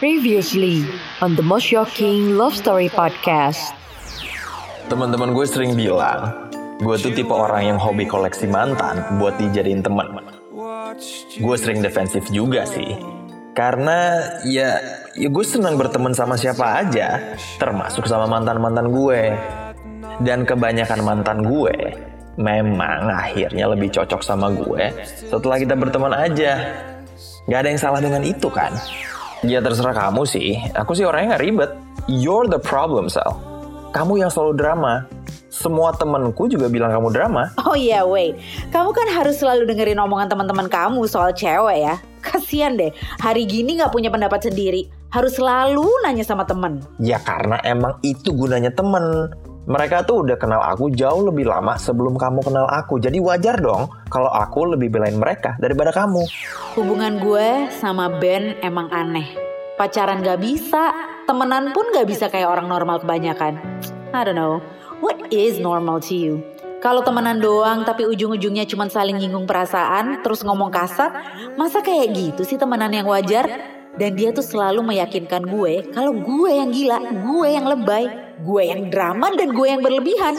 Previously on the most shocking love story podcast. Teman-teman gue sering bilang, gue tuh tipe orang yang hobi koleksi mantan buat dijadiin temen. Gue sering defensif juga sih. Karena ya, ya gue senang berteman sama siapa aja, termasuk sama mantan-mantan gue. Dan kebanyakan mantan gue memang akhirnya lebih cocok sama gue setelah kita berteman aja. Gak ada yang salah dengan itu kan? Ya terserah kamu sih, aku sih orangnya gak ribet. You're the problem, Sal. Kamu yang selalu drama. Semua temenku juga bilang kamu drama. Oh iya, wait. Kamu kan harus selalu dengerin omongan teman-teman kamu soal cewek ya. Kasian deh, hari gini gak punya pendapat sendiri. Harus selalu nanya sama temen. Ya karena emang itu gunanya temen. Mereka tuh udah kenal aku jauh lebih lama sebelum kamu kenal aku. Jadi wajar dong kalau aku lebih belain mereka daripada kamu. Hubungan gue sama Ben emang aneh. Pacaran gak bisa, temenan pun gak bisa kayak orang normal kebanyakan. I don't know, what is normal to you? Kalau temenan doang tapi ujung-ujungnya cuma saling nyinggung perasaan terus ngomong kasar, masa kayak gitu sih temenan yang wajar? Dan dia tuh selalu meyakinkan gue kalau gue yang gila, gue yang lebay, gue yang drama dan gue yang berlebihan.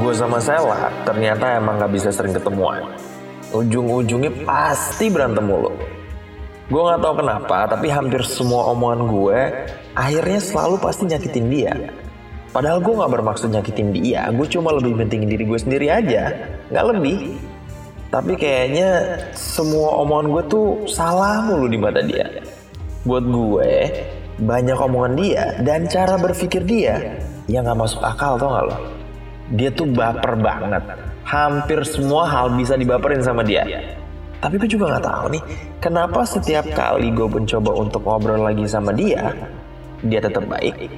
Gue sama Sela ternyata emang gak bisa sering ketemuan. Ujung-ujungnya pasti berantem mulu. Gue gak tahu kenapa, tapi hampir semua omongan gue akhirnya selalu pasti nyakitin dia. Padahal gue gak bermaksud nyakitin dia, gue cuma lebih pentingin diri gue sendiri aja, gak lebih. Tapi kayaknya semua omongan gue tuh salah mulu di mata dia. Buat gue, banyak omongan dia dan cara berpikir dia yang gak masuk akal tau gak lo? Dia tuh baper banget. Hampir semua hal bisa dibaperin sama dia. Tapi gue juga nggak tahu nih, kenapa setiap kali gue mencoba untuk ngobrol lagi sama dia, dia tetap baik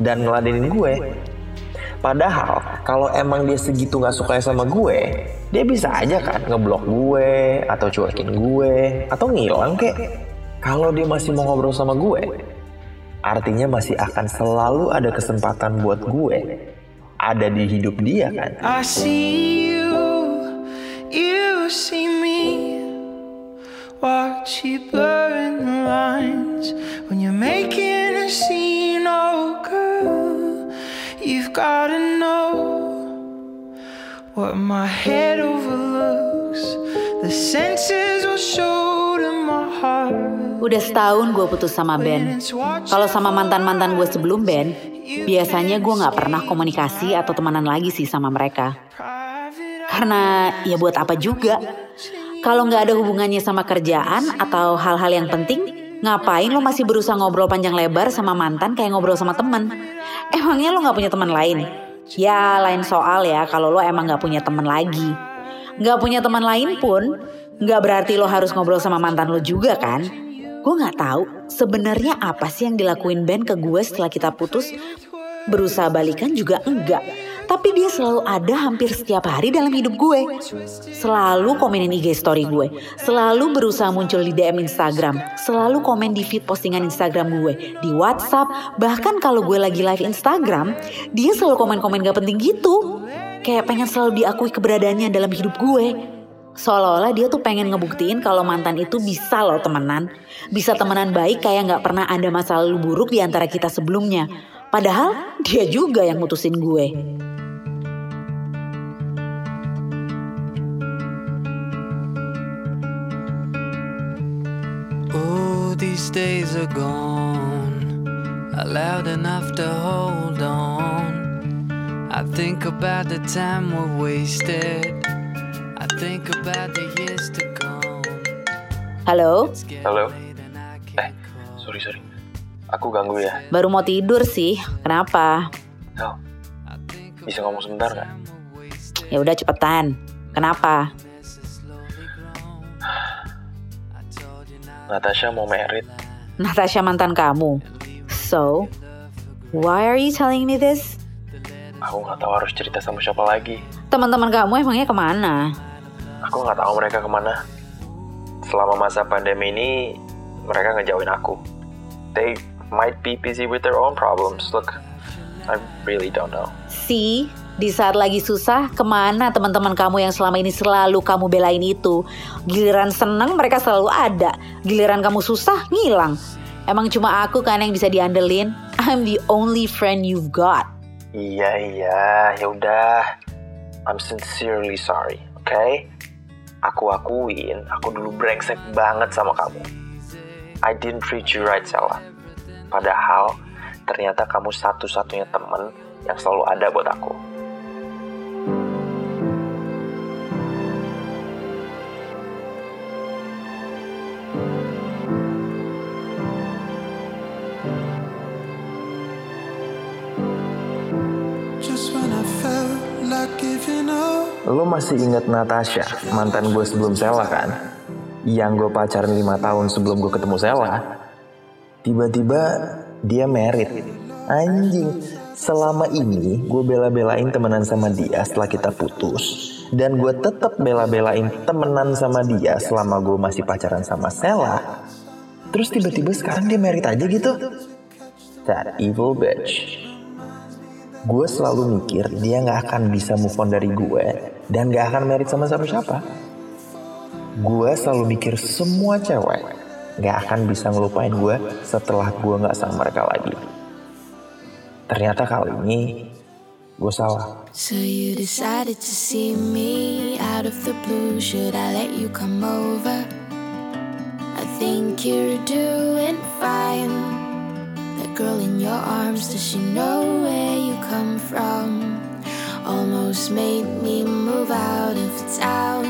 dan ngeladenin gue. Padahal kalau emang dia segitu nggak suka sama gue, dia bisa aja kan ngeblok gue atau cuekin gue atau ngilang kek. Kalau dia masih mau ngobrol sama gue, artinya masih akan selalu ada kesempatan buat gue ada di hidup dia kan. I see you, you see me. Watch you the lines when you're making a scene. Gotta know what my head overlooks. The senses will show to my heart. Udah setahun gue putus sama Ben. Kalau sama mantan-mantan gue sebelum Ben, biasanya gue nggak pernah komunikasi atau temenan lagi sih sama mereka. Karena ya buat apa juga? Kalau nggak ada hubungannya sama kerjaan atau hal-hal yang penting, ngapain lo masih berusaha ngobrol panjang lebar sama mantan kayak ngobrol sama temen? Emangnya lo nggak punya teman lain? Ya lain soal ya kalau lo emang nggak punya teman lagi. Nggak punya teman lain pun nggak berarti lo harus ngobrol sama mantan lo juga kan? Gue nggak tahu sebenarnya apa sih yang dilakuin Ben ke gue setelah kita putus. Berusaha balikan juga enggak. Tapi dia selalu ada hampir setiap hari dalam hidup gue. Selalu komenin IG story gue. Selalu berusaha muncul di DM Instagram. Selalu komen di feed postingan Instagram gue. Di Whatsapp. Bahkan kalau gue lagi live Instagram. Dia selalu komen-komen gak penting gitu. Kayak pengen selalu diakui keberadaannya dalam hidup gue. Seolah-olah dia tuh pengen ngebuktiin kalau mantan itu bisa loh temenan. Bisa temenan baik kayak gak pernah ada masa lalu buruk di antara kita sebelumnya. Padahal dia juga yang mutusin gue. These days are gone. Allowed enough to hold on. I think about the time we wasted. I think about the years to come. Halo, Halo. Eh, sorry sorry. Aku ganggu ya. baru mau tidur sih. Kenapa? Sal, bisa ngomong sebentar nggak? Ya udah cepetan. Kenapa? Natasha mau merit. Natasha mantan kamu. So, why are you telling me this? Aku nggak tahu harus cerita sama siapa lagi. Teman-teman kamu emangnya ke mana? Aku nggak tahu mereka ke mana. Selama masa pandemi ini, mereka ngejauhin aku. They might be busy with their own problems. Look, I really don't know. Si, di saat lagi susah, ke mana teman-teman kamu yang selama ini selalu kamu belain itu? Giliran seneng mereka selalu ada, giliran kamu susah ngilang. Emang cuma aku kan yang bisa diandelin? I'm the only friend you've got. Iya iya, ya udah. I'm sincerely sorry, oke? Okay? Aku akuin, aku dulu brengsek banget sama kamu. I didn't treat you right, Sela. Padahal ternyata kamu satu-satunya temen yang selalu ada buat aku. Lo masih inget Natasha, mantan gue sebelum Sela kan? Yang gue pacaran 5 tahun sebelum gue ketemu Sela. Tiba-tiba dia merit. Anjing, selama ini gue bela-belain temenan sama dia setelah kita putus. Dan gue tetap bela-belain temenan sama dia selama gue masih pacaran sama Sela. Terus tiba-tiba sekarang dia merit aja gitu. That evil bitch gue selalu mikir dia nggak akan bisa move on dari gue dan gak akan merit sama siapa-siapa. Gue selalu mikir semua cewek gak akan bisa ngelupain gue setelah gue gak sama mereka lagi. Ternyata kali ini gue salah. So you decided to see me out of the blue Should I let you come over? I think you're doing fine girl in your arms, does she know where you come from? Almost made me move out of town.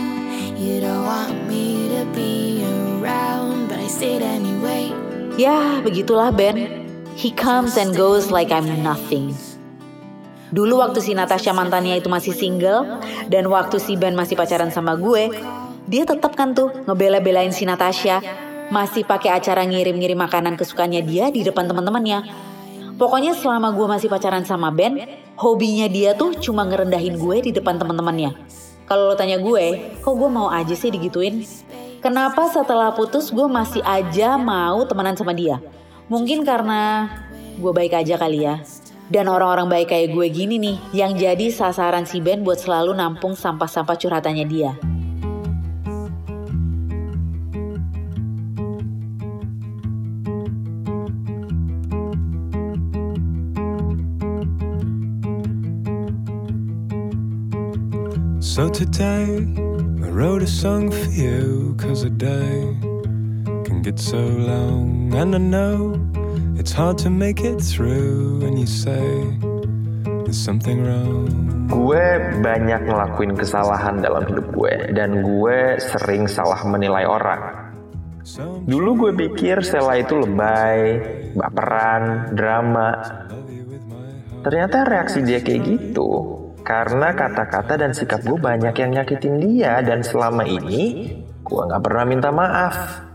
You don't want me to be around, but I stayed anyway. Ya, begitulah Ben. He comes and goes like I'm nothing. Dulu waktu si Natasha mantannya itu masih single dan waktu si Ben masih pacaran sama gue, dia tetap kan tuh ngebela-belain si Natasha masih pakai acara ngirim-ngirim makanan kesukaannya dia di depan teman-temannya. Pokoknya selama gue masih pacaran sama Ben, hobinya dia tuh cuma ngerendahin gue di depan teman-temannya. Kalau lo tanya gue, kok gue mau aja sih digituin? Kenapa setelah putus gue masih aja mau temenan sama dia? Mungkin karena gue baik aja kali ya. Dan orang-orang baik kayak gue gini nih yang jadi sasaran si Ben buat selalu nampung sampah-sampah curhatannya dia. So today I wrote a song for you Cause a day can get so long. And I know it's hard to make it through And you say there's something wrong. Gue banyak ngelakuin kesalahan dalam hidup gue Dan gue sering salah menilai orang. Dulu gue pikir Stella itu lebay, baperan, drama. Ternyata reaksi dia kayak gitu karena kata-kata dan sikap gue banyak yang nyakitin dia dan selama ini gue gak pernah minta maaf.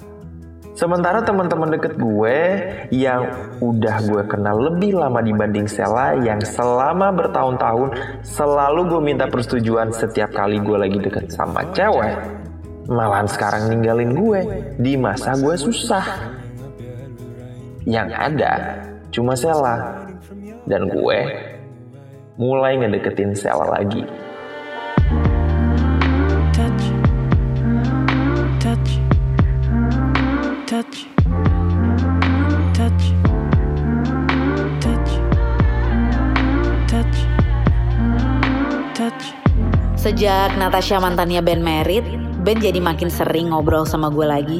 Sementara teman-teman deket gue yang udah gue kenal lebih lama dibanding Sela yang selama bertahun-tahun selalu gue minta persetujuan setiap kali gue lagi deket sama cewek. Malahan sekarang ninggalin gue di masa gue susah. Yang ada cuma Sela dan gue mulai ngedeketin Sela lagi. Sejak Natasha mantannya Ben merit, Ben jadi makin sering ngobrol sama gue lagi.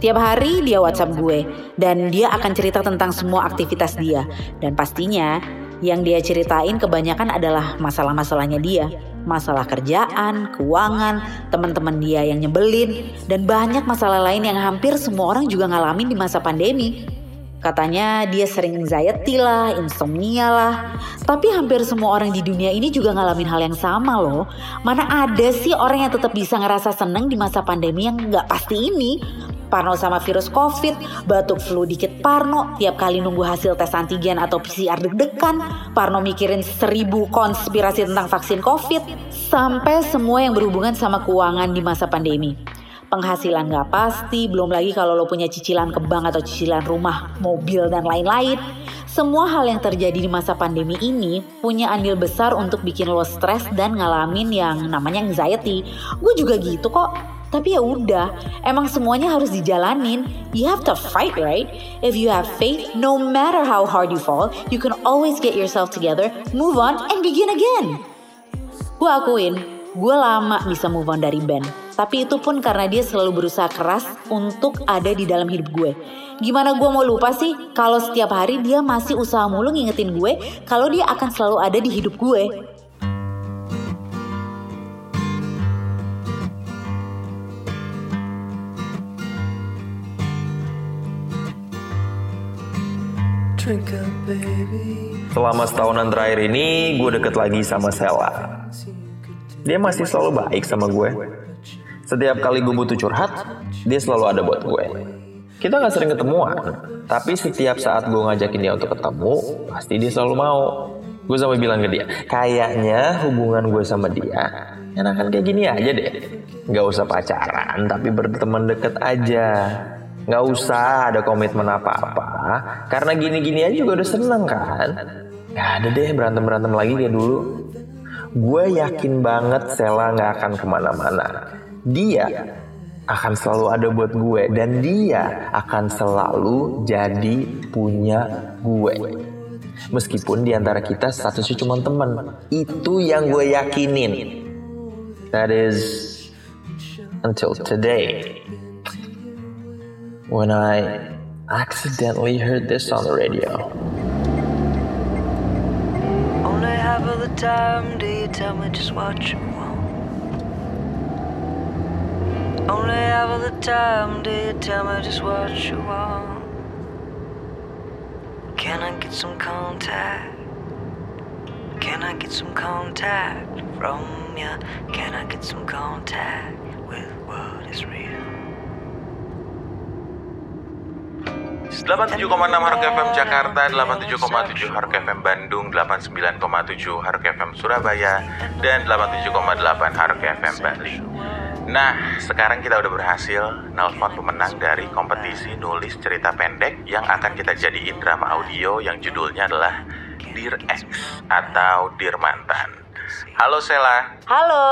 Tiap hari dia WhatsApp gue dan dia akan cerita tentang semua aktivitas dia. Dan pastinya yang dia ceritain kebanyakan adalah masalah-masalahnya dia. Masalah kerjaan, keuangan, teman-teman dia yang nyebelin, dan banyak masalah lain yang hampir semua orang juga ngalamin di masa pandemi. Katanya dia sering anxiety lah, insomnia lah. Tapi hampir semua orang di dunia ini juga ngalamin hal yang sama loh. Mana ada sih orang yang tetap bisa ngerasa seneng di masa pandemi yang nggak pasti ini? Parno sama virus COVID, batuk flu dikit Parno, tiap kali nunggu hasil tes antigen atau PCR deg-degan, Parno mikirin seribu konspirasi tentang vaksin COVID, sampai semua yang berhubungan sama keuangan di masa pandemi. penghasilan gak pasti, belum lagi kalau lo punya cicilan ke bank atau cicilan rumah, mobil, dan lain-lain. Semua hal yang terjadi di masa pandemi ini punya andil besar untuk bikin lo stres dan ngalamin yang namanya anxiety. Gue juga gitu kok. Tapi ya udah, emang semuanya harus dijalanin. You have to fight, right? If you have faith, no matter how hard you fall, you can always get yourself together, move on, and begin again. Gue akuin, gue lama bisa move on dari Ben. Tapi itu pun karena dia selalu berusaha keras untuk ada di dalam hidup gue. Gimana gue mau lupa sih kalau setiap hari dia masih usaha mulu ngingetin gue kalau dia akan selalu ada di hidup gue. Selama setahunan terakhir ini, gue deket lagi sama Sela. Dia masih selalu baik sama gue. Setiap kali gue butuh curhat, dia selalu ada buat gue. Kita gak sering ketemuan, tapi setiap saat gue ngajakin dia untuk ketemu, pasti dia selalu mau. Gue sampai bilang ke dia, kayaknya hubungan gue sama dia enakan kayak gini aja deh. Gak usah pacaran, tapi berteman deket aja. Gak usah ada komitmen apa-apa, karena gini-gini aja juga udah seneng kan. Gak ada deh berantem-berantem lagi kayak dulu. Gue yakin banget Sela gak akan ke mana-mana. Dia akan selalu ada buat gue dan dia akan selalu jadi punya gue. Meskipun di antara kita statusnya cuma teman, itu yang gue yakinin. That is until today. When I accidentally heard this on the radio. Only half of the time do you tell me just what you want. Only half of the time do you tell me just what you want. Can I get some contact? Can I get some contact from you? Can I get some contact with what is real? 87,6 Harga FM Jakarta, 87,7 Harga FM Bandung, 89,7 Harga FM Surabaya, dan 87,8 Harga FM Bali. Nah, sekarang kita udah berhasil nelpon pemenang dari kompetisi nulis cerita pendek yang akan kita jadiin drama audio yang judulnya adalah Dear X atau Dear Mantan. Halo Sela. Halo.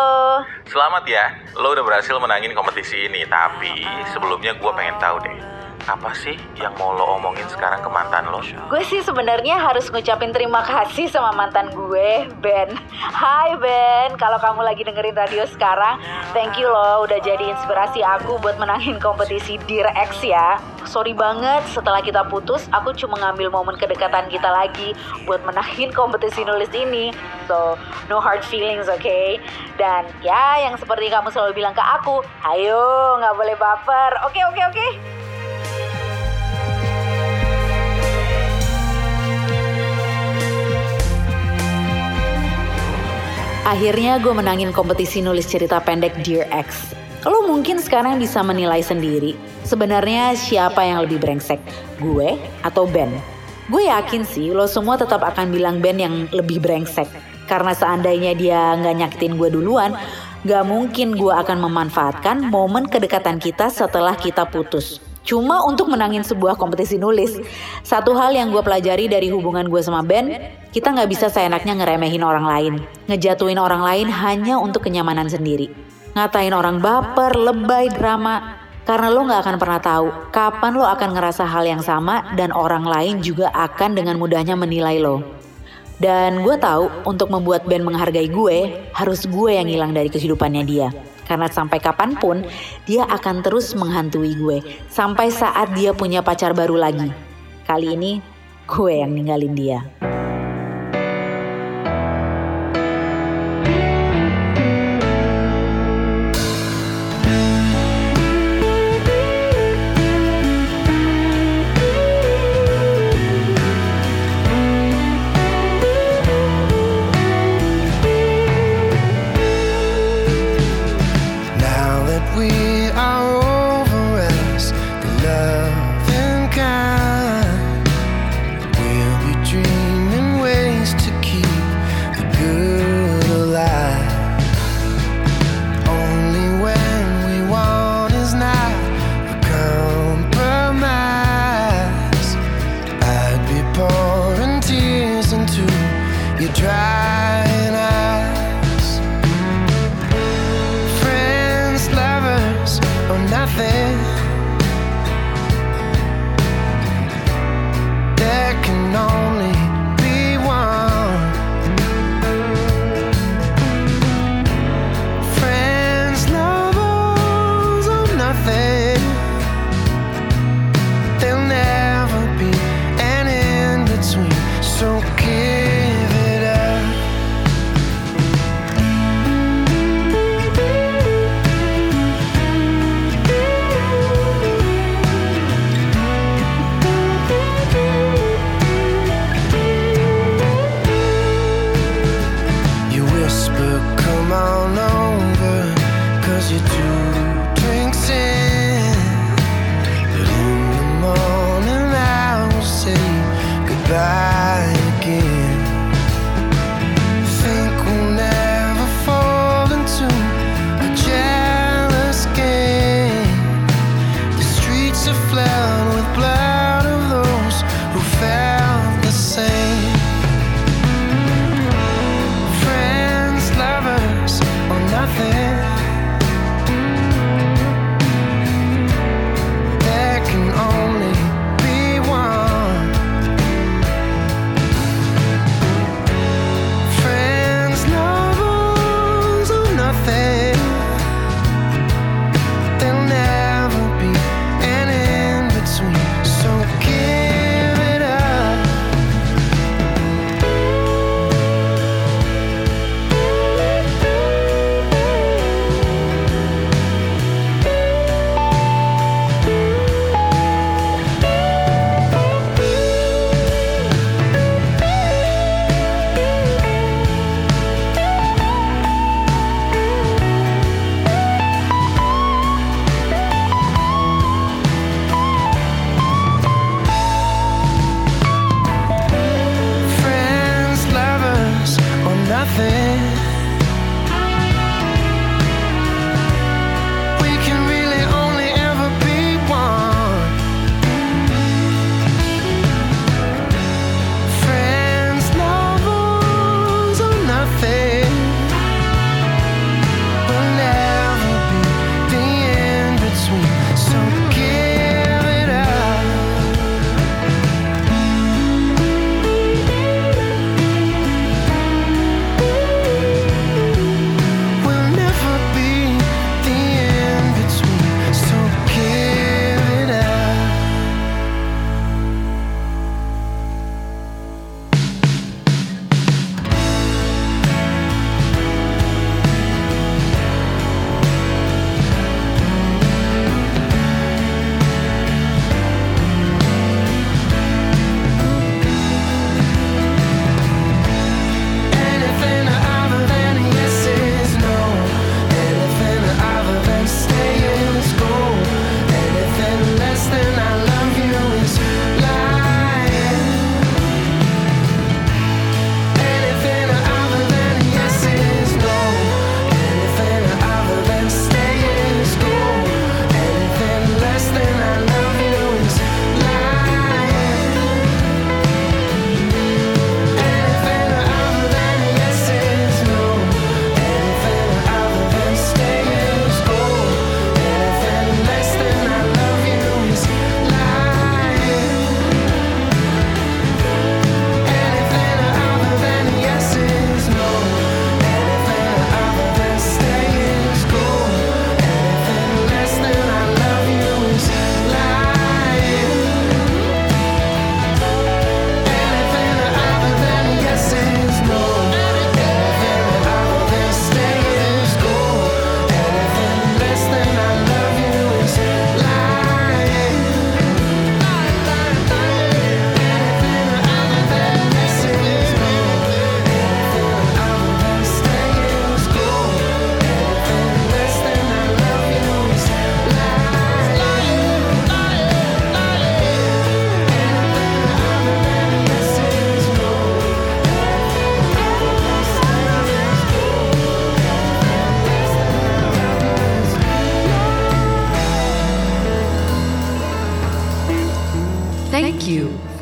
Selamat ya, lo udah berhasil menangin kompetisi ini. Tapi sebelumnya gue pengen tahu deh, apa sih yang mau lo omongin sekarang ke mantan lo? Gue sih sebenarnya harus ngucapin terima kasih sama mantan gue, Ben. Hai Ben, kalau kamu lagi dengerin radio sekarang, thank you loh udah jadi inspirasi aku buat menangin kompetisi Dear X ya. Sorry banget setelah kita putus, aku cuma ngambil momen kedekatan kita lagi buat menangin kompetisi nulis ini. So, no hard feelings, oke? Okay? Dan ya, yang seperti kamu selalu bilang ke aku, ayo nggak boleh baper. Oke, okay, oke, okay, oke. Okay? Akhirnya gue menangin kompetisi nulis cerita pendek Dear X. Lo mungkin sekarang bisa menilai sendiri, sebenarnya siapa yang lebih brengsek, gue atau Ben? Gue yakin sih lo semua tetap akan bilang Ben yang lebih brengsek. Karena seandainya dia nggak nyakitin gue duluan, gak mungkin gue akan memanfaatkan momen kedekatan kita setelah kita putus. Cuma untuk menangin sebuah kompetisi nulis. Satu hal yang gue pelajari dari hubungan gue sama Ben, kita nggak bisa seenaknya ngeremehin orang lain. Ngejatuhin orang lain hanya untuk kenyamanan sendiri. Ngatain orang baper, lebay, drama. Karena lo gak akan pernah tahu kapan lo akan ngerasa hal yang sama dan orang lain juga akan dengan mudahnya menilai lo. Dan gue tahu untuk membuat Ben menghargai gue, harus gue yang hilang dari kehidupannya dia. Karena sampai kapan pun dia akan terus menghantui gue. Sampai saat dia punya pacar baru lagi. Kali ini gue yang ninggalin dia. nothing.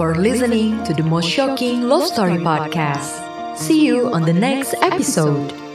for listening to the most shocking love story podcast. See you on the next episode.